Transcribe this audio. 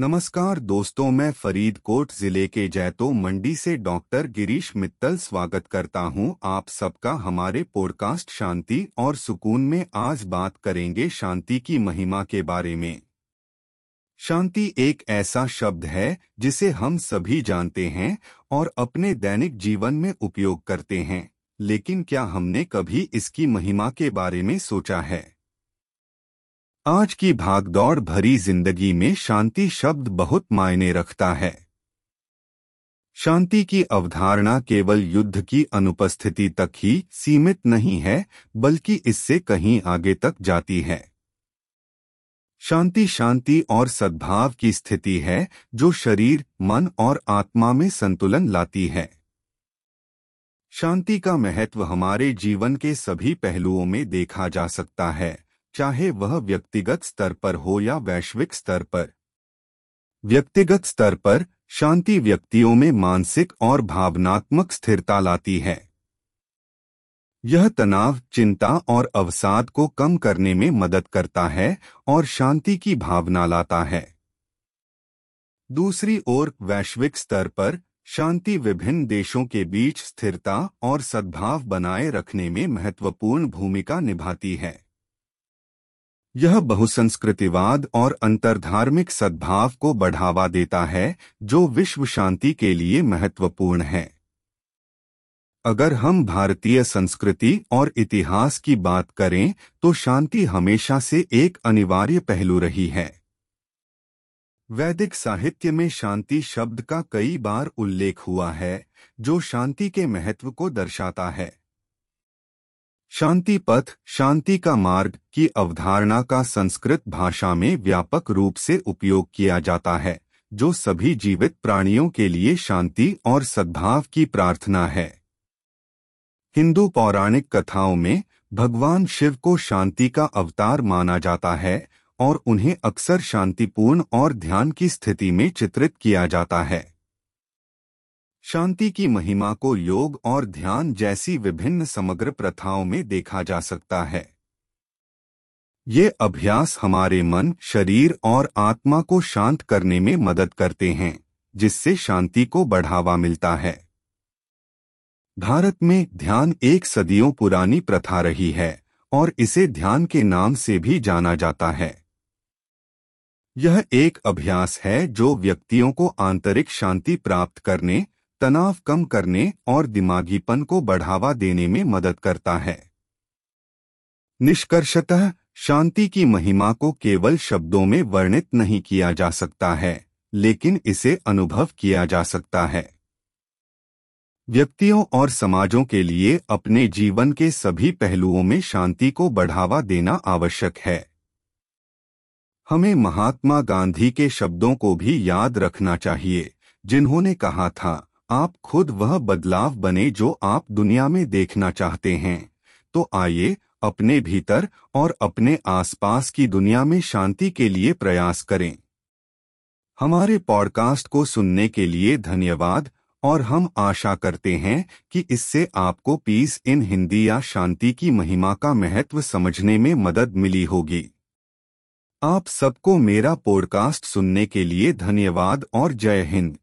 नमस्कार दोस्तों, मैं फरीदकोट ज़िले के जैतो मंडी से डॉक्टर गिरीश मित्तल स्वागत करता हूँ। आप सबका हमारे पॉडकास्ट शांति और सुकून में आज बात करेंगे शांति की महिमा के बारे में। शांति एक ऐसा शब्द है जिसे हम सभी जानते हैं और अपने दैनिक जीवन में उपयोग करते हैं, लेकिन क्या हमने कभी इसकी महिमा के बारे में सोचा है? आज की भागदौड़ भरी ज़िंदगी में शांति शब्द बहुत मायने रखता है। शांति की अवधारणा केवल युद्ध की अनुपस्थिति तक ही सीमित नहीं है, बल्कि इससे कहीं आगे तक जाती है। शांति शांति और सद्भाव की स्थिति है, जो शरीर, मन और आत्मा में संतुलन लाती है। शांति का महत्व हमारे जीवन के सभी पहलुओं में देखा जा सकता है। चाहे वह व्यक्तिगत स्तर पर हो या वैश्विक स्तर पर। व्यक्तिगत स्तर पर शांति व्यक्तियों में मानसिक और भावनात्मक स्थिरता लाती है। यह तनाव, चिंता और अवसाद को कम करने में मदद करता है और शांति की भावना लाता है। दूसरी ओर वैश्विक स्तर पर शांति विभिन्न देशों के बीच स्थिरता और सद्भाव बनाए रखने में महत्वपूर्ण भूमिका निभाती है। यह बहुसंस्कृतिवाद और अंतर्धार्मिक सद्भाव को बढ़ावा देता है, जो विश्व शांति के लिए महत्वपूर्ण है। अगर हम भारतीय संस्कृति और इतिहास की बात करें तो शांति हमेशा से एक अनिवार्य पहलू रही है। वैदिक साहित्य में शांति शब्द का कई बार उल्लेख हुआ है, जो शांति के महत्व को दर्शाता है। शांति पथ, शांति का मार्ग की अवधारणा का संस्कृत भाषा में व्यापक रूप से उपयोग किया जाता है, जो सभी जीवित प्राणियों के लिए शांति और सद्भाव की प्रार्थना है। हिंदू पौराणिक कथाओं में भगवान शिव को शांति का अवतार माना जाता है और उन्हें अक्सर शांतिपूर्ण और ध्यान की स्थिति में चित्रित किया जाता है। शांति की महिमा को योग और ध्यान जैसी विभिन्न समग्र प्रथाओं में देखा जा सकता है। ये अभ्यास हमारे मन, शरीर और आत्मा को शांत करने में मदद करते हैं, जिससे शांति को बढ़ावा मिलता है। भारत में ध्यान एक सदियों पुरानी प्रथा रही है और इसे ध्यान के नाम से भी जाना जाता है। यह एक अभ्यास है जो व्यक्तियों को आंतरिक शांति प्राप्त करने तनाव कम करने और दिमागीपन को बढ़ावा देने में मदद करता है। निष्कर्षतः, शांति की महिमा को केवल शब्दों में वर्णित नहीं किया जा सकता है, लेकिन इसे अनुभव किया जा सकता है। व्यक्तियों और समाजों के लिए अपने जीवन के सभी पहलुओं में शांति को बढ़ावा देना आवश्यक है। हमें महात्मा गांधी के शब्दों को भी याद रखना चाहिए, जिन्होंने कहा था आप खुद वह बदलाव बने जो आप दुनिया में देखना चाहते हैं। तो आइए, अपने भीतर और अपने आसपास की दुनिया में शांति के लिए प्रयास करें। हमारे पॉडकास्ट को सुनने के लिए धन्यवाद, और हम आशा करते हैं कि इससे आपको पीस इन हिंदी या शांति की महिमा का महत्व समझने में मदद मिली होगी। आप सबको मेरा पॉडकास्ट सुनने के लिए धन्यवाद और जय हिंद।